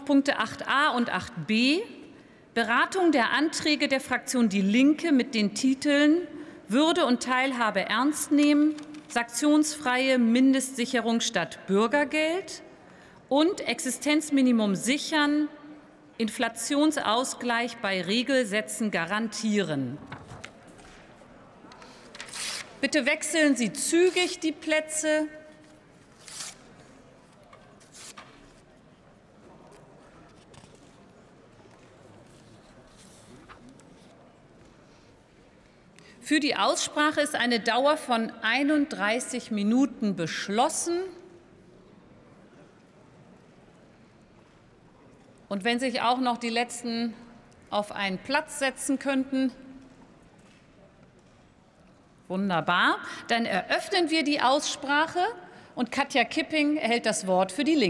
Punkte 8a und 8b Beratung der Anträge der Fraktion Die Linke mit den Titeln Würde und Teilhabe ernst nehmen, sanktionsfreie Mindestsicherung statt Bürgergeld und Existenzminimum sichern, Inflationsausgleich bei Regelsätzen garantieren. Bitte wechseln Sie zügig die Plätze. Für die Aussprache ist eine Dauer von 31 Minuten beschlossen. Und wenn sich auch noch die Letzten auf einen Platz setzen könnten. Wunderbar. Dann eröffnen wir die Aussprache und Katja Kipping erhält das Wort für die Linke.